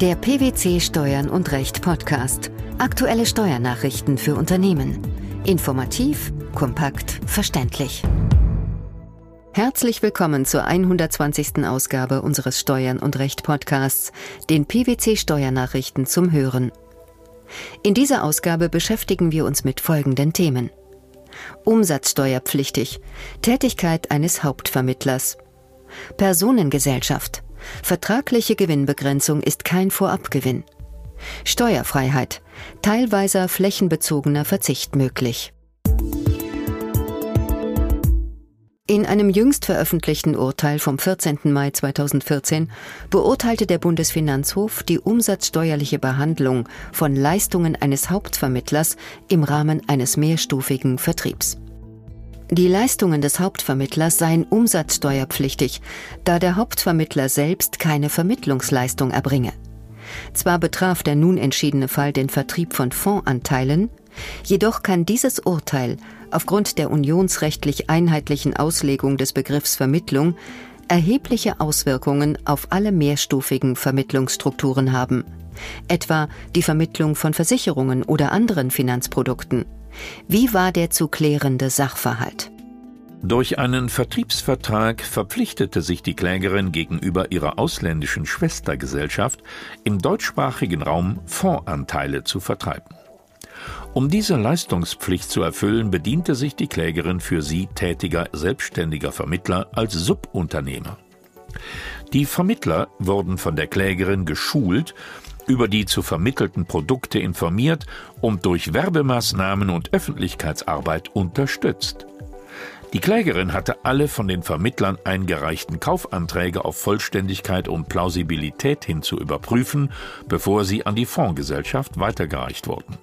Der PwC Steuern und Recht Podcast. Aktuelle Steuernachrichten für Unternehmen. Informativ, kompakt, verständlich. Herzlich willkommen zur 120. Ausgabe unseres Steuern und Recht Podcasts, den PwC Steuernachrichten zum Hören. In dieser Ausgabe beschäftigen wir uns mit folgenden Themen. Umsatzsteuerpflichtig, Tätigkeit eines Hauptvermittlers, Personengesellschaft, Vertragliche Gewinnbegrenzung ist kein Vorabgewinn. Steuerfreiheit. Teilweiser flächenbezogener Verzicht möglich. In einem jüngst veröffentlichten Urteil vom 14. Mai 2014 beurteilte der Bundesfinanzhof die umsatzsteuerliche Behandlung von Leistungen eines Hauptvermittlers im Rahmen eines mehrstufigen Vertriebs. Die Leistungen des Hauptvermittlers seien umsatzsteuerpflichtig, da der Hauptvermittler selbst keine Vermittlungsleistung erbringe. Zwar betraf der nun entschiedene Fall den Vertrieb von Fondsanteilen, jedoch kann dieses Urteil aufgrund der unionsrechtlich einheitlichen Auslegung des Begriffs Vermittlung erhebliche Auswirkungen auf alle mehrstufigen Vermittlungsstrukturen haben, etwa die Vermittlung von Versicherungen oder anderen Finanzprodukten. Wie war der zu klärende Sachverhalt? Durch einen Vertriebsvertrag verpflichtete sich die Klägerin gegenüber ihrer ausländischen Schwestergesellschaft, im deutschsprachigen Raum Fondsanteile zu vertreiben. Um diese Leistungspflicht zu erfüllen, bediente sich die Klägerin für sie tätiger selbstständiger Vermittler als Subunternehmer. Die Vermittler wurden von der Klägerin geschult über die zu vermittelten Produkte informiert und durch Werbemaßnahmen und Öffentlichkeitsarbeit unterstützt. Die Klägerin hatte alle von den Vermittlern eingereichten Kaufanträge auf Vollständigkeit und Plausibilität hin zu überprüfen, bevor sie an die Fondsgesellschaft weitergereicht wurden.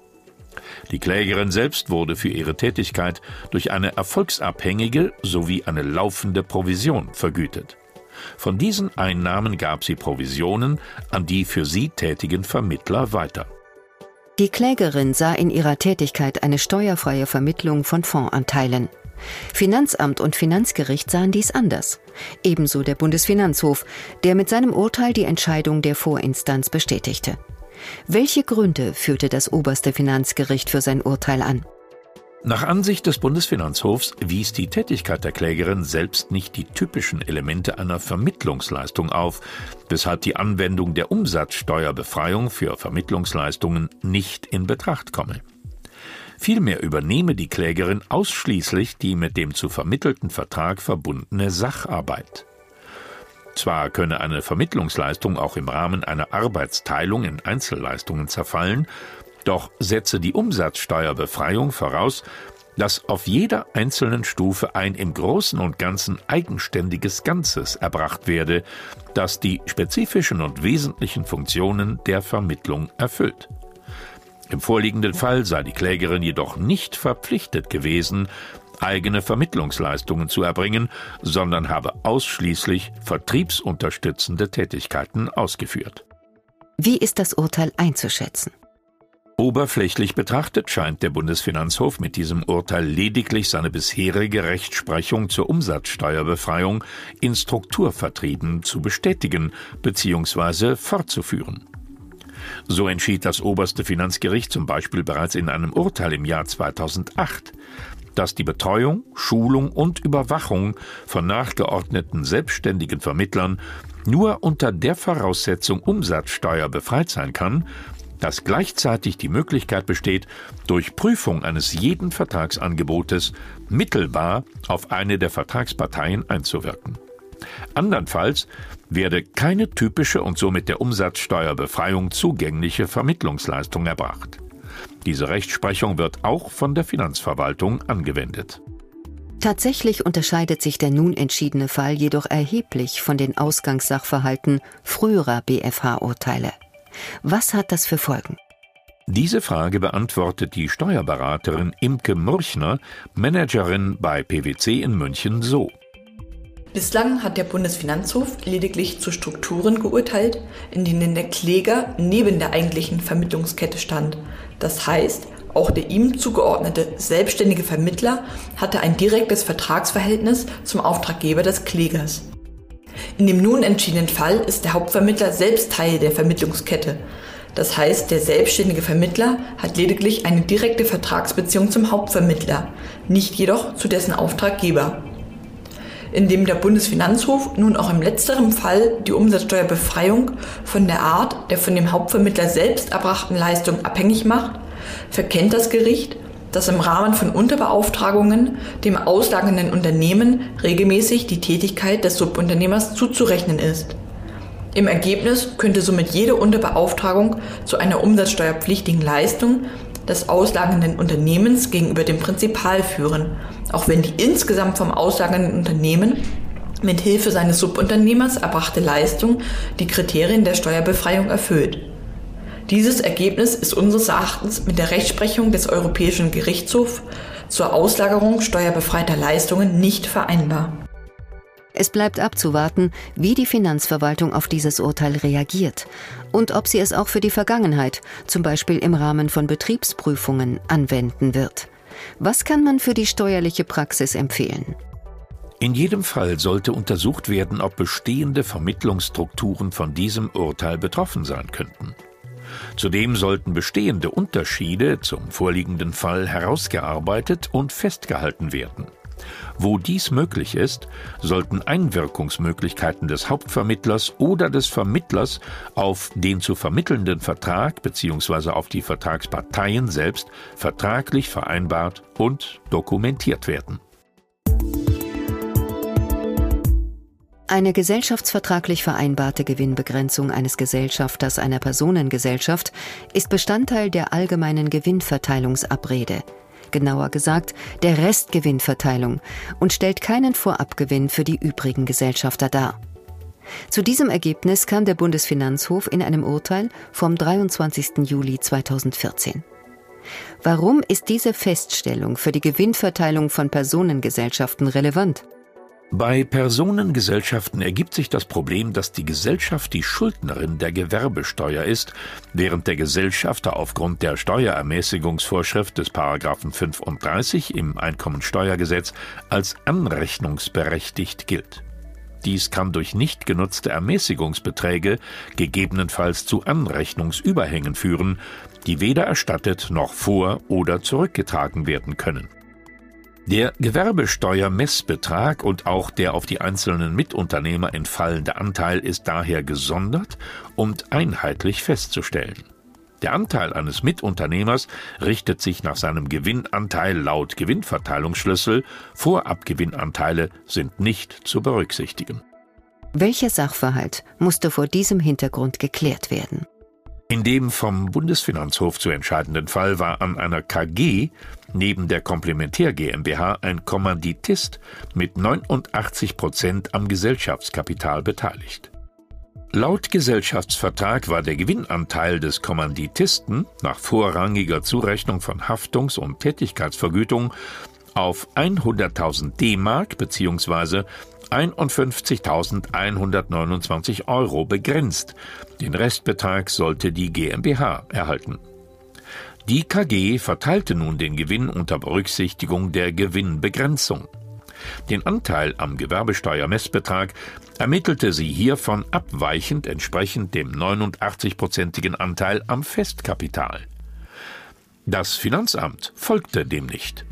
Die Klägerin selbst wurde für ihre Tätigkeit durch eine erfolgsabhängige sowie eine laufende Provision vergütet. Von diesen Einnahmen gab sie Provisionen an die für sie tätigen Vermittler weiter. Die Klägerin sah in ihrer Tätigkeit eine steuerfreie Vermittlung von Fondsanteilen. Finanzamt und Finanzgericht sahen dies anders. Ebenso der Bundesfinanzhof, der mit seinem Urteil die Entscheidung der Vorinstanz bestätigte. Welche Gründe führte das oberste Finanzgericht für sein Urteil an? Nach Ansicht des Bundesfinanzhofs wies die Tätigkeit der Klägerin selbst nicht die typischen Elemente einer Vermittlungsleistung auf, weshalb die Anwendung der Umsatzsteuerbefreiung für Vermittlungsleistungen nicht in Betracht komme. Vielmehr übernehme die Klägerin ausschließlich die mit dem zu vermittelten Vertrag verbundene Sacharbeit. Zwar könne eine Vermittlungsleistung auch im Rahmen einer Arbeitsteilung in Einzelleistungen zerfallen, doch setze die Umsatzsteuerbefreiung voraus, dass auf jeder einzelnen Stufe ein im Großen und Ganzen eigenständiges Ganzes erbracht werde, das die spezifischen und wesentlichen Funktionen der Vermittlung erfüllt. Im vorliegenden Fall sei die Klägerin jedoch nicht verpflichtet gewesen, eigene Vermittlungsleistungen zu erbringen, sondern habe ausschließlich vertriebsunterstützende Tätigkeiten ausgeführt. Wie ist das Urteil einzuschätzen? Oberflächlich betrachtet scheint der Bundesfinanzhof mit diesem Urteil lediglich seine bisherige Rechtsprechung zur Umsatzsteuerbefreiung in Strukturvertrieben zu bestätigen bzw. fortzuführen. So entschied das oberste Finanzgericht zum Beispiel bereits in einem Urteil im Jahr 2008, dass die Betreuung, Schulung und Überwachung von nachgeordneten selbstständigen Vermittlern nur unter der Voraussetzung Umsatzsteuer befreit sein kann, dass gleichzeitig die Möglichkeit besteht, durch Prüfung eines jeden Vertragsangebotes mittelbar auf eine der Vertragsparteien einzuwirken. Andernfalls werde keine typische und somit der Umsatzsteuerbefreiung zugängliche Vermittlungsleistung erbracht. Diese Rechtsprechung wird auch von der Finanzverwaltung angewendet. Tatsächlich unterscheidet sich der nun entschiedene Fall jedoch erheblich von den Ausgangssachverhalten früherer BFH-Urteile. Was hat das für Folgen? Diese Frage beantwortet die Steuerberaterin Imke Murchner, Managerin bei PwC in München, so. Bislang hat der Bundesfinanzhof lediglich zu Strukturen geurteilt, in denen der Kläger neben der eigentlichen Vermittlungskette stand. Das heißt, auch der ihm zugeordnete selbstständige Vermittler hatte ein direktes Vertragsverhältnis zum Auftraggeber des Klägers. In dem nun entschiedenen Fall ist der Hauptvermittler selbst Teil der Vermittlungskette. Das heißt, der selbstständige Vermittler hat lediglich eine direkte Vertragsbeziehung zum Hauptvermittler, nicht jedoch zu dessen Auftraggeber. Indem der Bundesfinanzhof nun auch im letzteren Fall die Umsatzsteuerbefreiung von der Art der von dem Hauptvermittler selbst erbrachten Leistung abhängig macht, verkennt das Gericht, dass im Rahmen von Unterbeauftragungen dem auslagernden Unternehmen regelmäßig die Tätigkeit des Subunternehmers zuzurechnen ist. Im Ergebnis könnte somit jede Unterbeauftragung zu einer umsatzsteuerpflichtigen Leistung des auslagernden Unternehmens gegenüber dem Prinzipal führen, auch wenn die insgesamt vom auslagernden Unternehmen mit Hilfe seines Subunternehmers erbrachte Leistung die Kriterien der Steuerbefreiung erfüllt. Dieses Ergebnis ist unseres Erachtens mit der Rechtsprechung des Europäischen Gerichtshofs zur Auslagerung steuerbefreiter Leistungen nicht vereinbar. Es bleibt abzuwarten, wie die Finanzverwaltung auf dieses Urteil reagiert und ob sie es auch für die Vergangenheit, zum Beispiel im Rahmen von Betriebsprüfungen, anwenden wird. Was kann man für die steuerliche Praxis empfehlen? In jedem Fall sollte untersucht werden, ob bestehende Vermittlungsstrukturen von diesem Urteil betroffen sein könnten. Zudem sollten bestehende Unterschiede zum vorliegenden Fall herausgearbeitet und festgehalten werden. Wo dies möglich ist, sollten Einwirkungsmöglichkeiten des Hauptvermittlers oder des Vermittlers auf den zu vermittelnden Vertrag bzw. auf die Vertragsparteien selbst vertraglich vereinbart und dokumentiert werden. Eine gesellschaftsvertraglich vereinbarte Gewinnbegrenzung eines Gesellschafters einer Personengesellschaft ist Bestandteil der allgemeinen Gewinnverteilungsabrede, genauer gesagt der Restgewinnverteilung, und stellt keinen Vorabgewinn für die übrigen Gesellschafter dar. Zu diesem Ergebnis kam der Bundesfinanzhof in einem Urteil vom 23. Juli 2014. Warum ist diese Feststellung für die Gewinnverteilung von Personengesellschaften relevant? Bei Personengesellschaften ergibt sich das Problem, dass die Gesellschaft die Schuldnerin der Gewerbesteuer ist, während der Gesellschafter aufgrund der Steuerermäßigungsvorschrift des Paragraphen 35 im Einkommensteuergesetz als anrechnungsberechtigt gilt. Dies kann durch nicht genutzte Ermäßigungsbeträge gegebenenfalls zu Anrechnungsüberhängen führen, die weder erstattet noch vor oder zurückgetragen werden können. Der Gewerbesteuermessbetrag und auch der auf die einzelnen Mitunternehmer entfallende Anteil ist daher gesondert und einheitlich festzustellen. Der Anteil eines Mitunternehmers richtet sich nach seinem Gewinnanteil laut Gewinnverteilungsschlüssel, Vorabgewinnanteile sind nicht zu berücksichtigen. Welcher Sachverhalt musste vor diesem Hintergrund geklärt werden? In dem vom Bundesfinanzhof zu entscheidenden Fall war an einer KG neben der Komplementär GmbH ein Kommanditist mit 89 Prozent am Gesellschaftskapital beteiligt. Laut Gesellschaftsvertrag war der Gewinnanteil des Kommanditisten nach vorrangiger Zurechnung von Haftungs- und Tätigkeitsvergütung auf 100.000 D-Mark bzw. 51.129 Euro begrenzt. Den Restbetrag sollte die GmbH erhalten. Die KG verteilte nun den Gewinn unter Berücksichtigung der Gewinnbegrenzung. Den Anteil am Gewerbesteuermessbetrag ermittelte sie hiervon abweichend entsprechend dem 89-prozentigen Anteil am Festkapital. Das Finanzamt folgte dem nicht.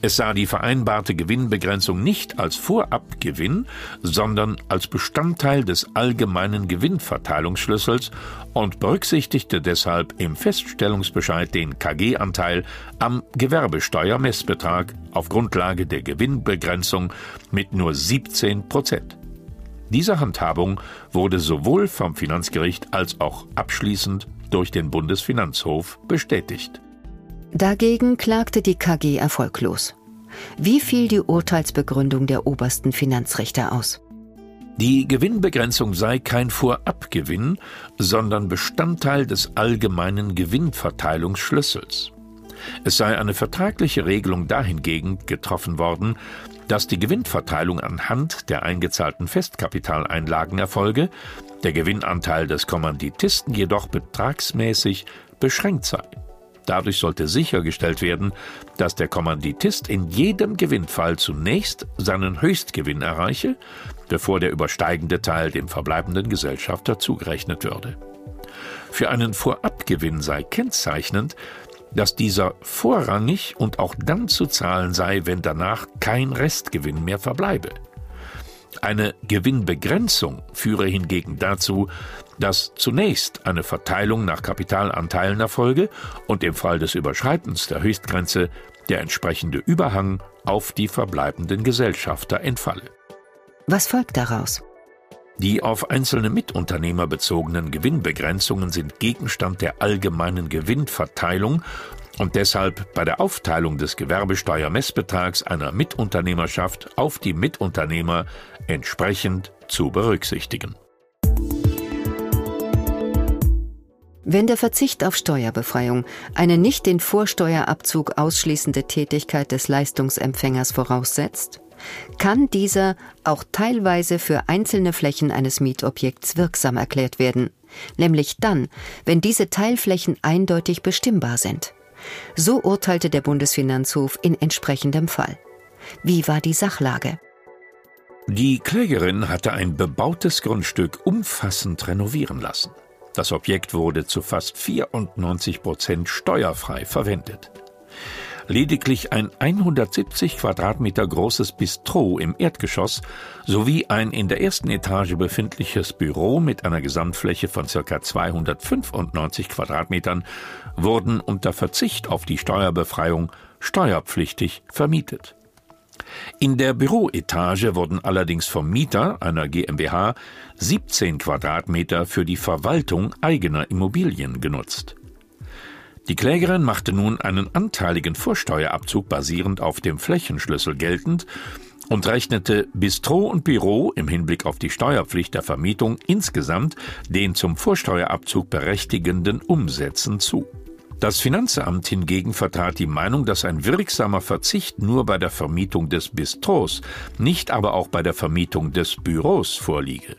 Es sah die vereinbarte Gewinnbegrenzung nicht als Vorabgewinn, sondern als Bestandteil des allgemeinen Gewinnverteilungsschlüssels und berücksichtigte deshalb im Feststellungsbescheid den KG-Anteil am Gewerbesteuermessbetrag auf Grundlage der Gewinnbegrenzung mit nur 17 Prozent. Diese Handhabung wurde sowohl vom Finanzgericht als auch abschließend durch den Bundesfinanzhof bestätigt. Dagegen klagte die KG erfolglos. Wie fiel die Urteilsbegründung der obersten Finanzrichter aus? Die Gewinnbegrenzung sei kein Vorabgewinn, sondern Bestandteil des allgemeinen Gewinnverteilungsschlüssels. Es sei eine vertragliche Regelung dahingegen getroffen worden, dass die Gewinnverteilung anhand der eingezahlten Festkapitaleinlagen erfolge, der Gewinnanteil des Kommanditisten jedoch betragsmäßig beschränkt sei. Dadurch sollte sichergestellt werden, dass der Kommanditist in jedem Gewinnfall zunächst seinen Höchstgewinn erreiche, bevor der übersteigende Teil dem verbleibenden Gesellschafter zugerechnet würde. Für einen Vorabgewinn sei kennzeichnend, dass dieser vorrangig und auch dann zu zahlen sei, wenn danach kein Restgewinn mehr verbleibe. Eine Gewinnbegrenzung führe hingegen dazu, dass zunächst eine Verteilung nach Kapitalanteilen erfolge und im Fall des Überschreitens der Höchstgrenze der entsprechende Überhang auf die verbleibenden Gesellschafter entfalle. Was folgt daraus? Die auf einzelne Mitunternehmer bezogenen Gewinnbegrenzungen sind Gegenstand der allgemeinen Gewinnverteilung und deshalb bei der Aufteilung des Gewerbesteuermessbetrags einer Mitunternehmerschaft auf die Mitunternehmer entsprechend zu berücksichtigen. Wenn der Verzicht auf Steuerbefreiung eine nicht den Vorsteuerabzug ausschließende Tätigkeit des Leistungsempfängers voraussetzt, kann dieser auch teilweise für einzelne Flächen eines Mietobjekts wirksam erklärt werden, nämlich dann, wenn diese Teilflächen eindeutig bestimmbar sind. So urteilte der Bundesfinanzhof in entsprechendem Fall. Wie war die Sachlage? Die Klägerin hatte ein bebautes Grundstück umfassend renovieren lassen. Das Objekt wurde zu fast 94 Prozent steuerfrei verwendet. Lediglich ein 170 Quadratmeter großes Bistro im Erdgeschoss sowie ein in der ersten Etage befindliches Büro mit einer Gesamtfläche von ca. 295 Quadratmetern wurden unter Verzicht auf die Steuerbefreiung steuerpflichtig vermietet. In der Büroetage wurden allerdings vom Mieter einer GmbH 17 Quadratmeter für die Verwaltung eigener Immobilien genutzt. Die Klägerin machte nun einen anteiligen Vorsteuerabzug basierend auf dem Flächenschlüssel geltend und rechnete Bistro und Büro im Hinblick auf die Steuerpflicht der Vermietung insgesamt den zum Vorsteuerabzug berechtigenden Umsätzen zu. Das Finanzamt hingegen vertrat die Meinung, dass ein wirksamer Verzicht nur bei der Vermietung des Bistros, nicht aber auch bei der Vermietung des Büros vorliege.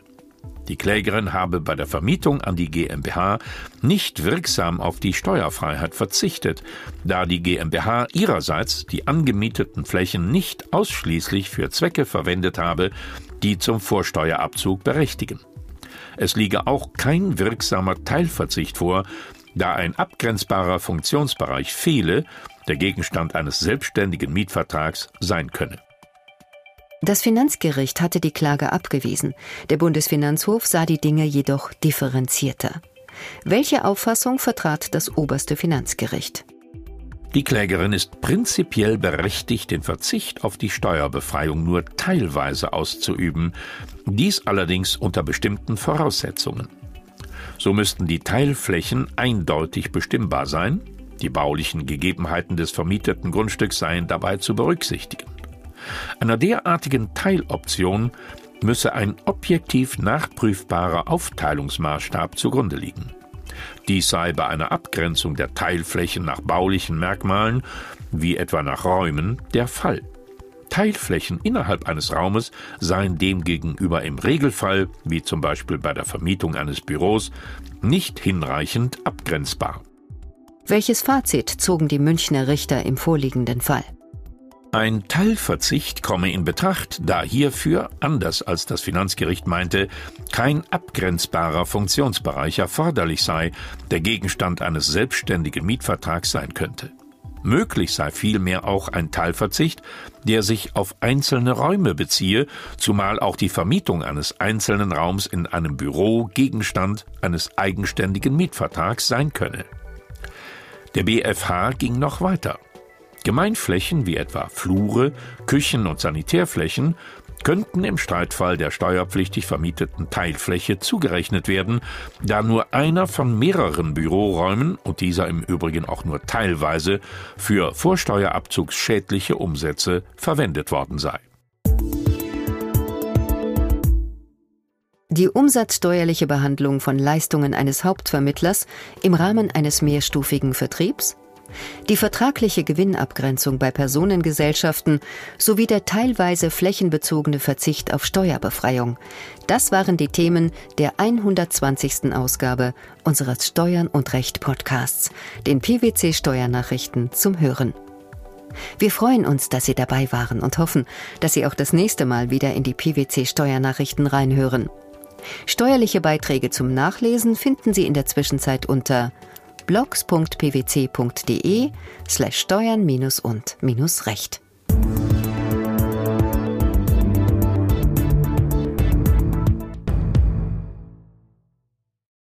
Die Klägerin habe bei der Vermietung an die GmbH nicht wirksam auf die Steuerfreiheit verzichtet, da die GmbH ihrerseits die angemieteten Flächen nicht ausschließlich für Zwecke verwendet habe, die zum Vorsteuerabzug berechtigen. Es liege auch kein wirksamer Teilverzicht vor, da ein abgrenzbarer Funktionsbereich fehle, der Gegenstand eines selbstständigen Mietvertrags sein könne. Das Finanzgericht hatte die Klage abgewiesen. Der Bundesfinanzhof sah die Dinge jedoch differenzierter. Welche Auffassung vertrat das oberste Finanzgericht? Die Klägerin ist prinzipiell berechtigt, den Verzicht auf die Steuerbefreiung nur teilweise auszuüben, dies allerdings unter bestimmten Voraussetzungen. So müssten die Teilflächen eindeutig bestimmbar sein, die baulichen Gegebenheiten des vermieteten Grundstücks seien dabei zu berücksichtigen. Einer derartigen Teiloption müsse ein objektiv nachprüfbarer Aufteilungsmaßstab zugrunde liegen. Dies sei bei einer Abgrenzung der Teilflächen nach baulichen Merkmalen, wie etwa nach Räumen, der Fall. Teilflächen innerhalb eines Raumes seien demgegenüber im Regelfall, wie zum Beispiel bei der Vermietung eines Büros, nicht hinreichend abgrenzbar. Welches Fazit zogen die Münchner Richter im vorliegenden Fall? Ein Teilverzicht komme in Betracht, da hierfür, anders als das Finanzgericht meinte, kein abgrenzbarer Funktionsbereich erforderlich sei, der Gegenstand eines selbstständigen Mietvertrags sein könnte. Möglich sei vielmehr auch ein Teilverzicht, der sich auf einzelne Räume beziehe, zumal auch die Vermietung eines einzelnen Raums in einem Büro Gegenstand eines eigenständigen Mietvertrags sein könne. Der BfH ging noch weiter. Gemeinflächen wie etwa Flure, Küchen und Sanitärflächen könnten im Streitfall der steuerpflichtig vermieteten Teilfläche zugerechnet werden, da nur einer von mehreren Büroräumen und dieser im Übrigen auch nur teilweise für vorsteuerabzugsschädliche Umsätze verwendet worden sei. Die umsatzsteuerliche Behandlung von Leistungen eines Hauptvermittlers im Rahmen eines mehrstufigen Vertriebs die vertragliche Gewinnabgrenzung bei Personengesellschaften sowie der teilweise flächenbezogene Verzicht auf Steuerbefreiung. Das waren die Themen der 120. Ausgabe unseres Steuern und Recht Podcasts, den PwC Steuernachrichten zum Hören. Wir freuen uns, dass Sie dabei waren und hoffen, dass Sie auch das nächste Mal wieder in die PwC Steuernachrichten reinhören. Steuerliche Beiträge zum Nachlesen finden Sie in der Zwischenzeit unter blogs.pwc.de slash steuern und recht.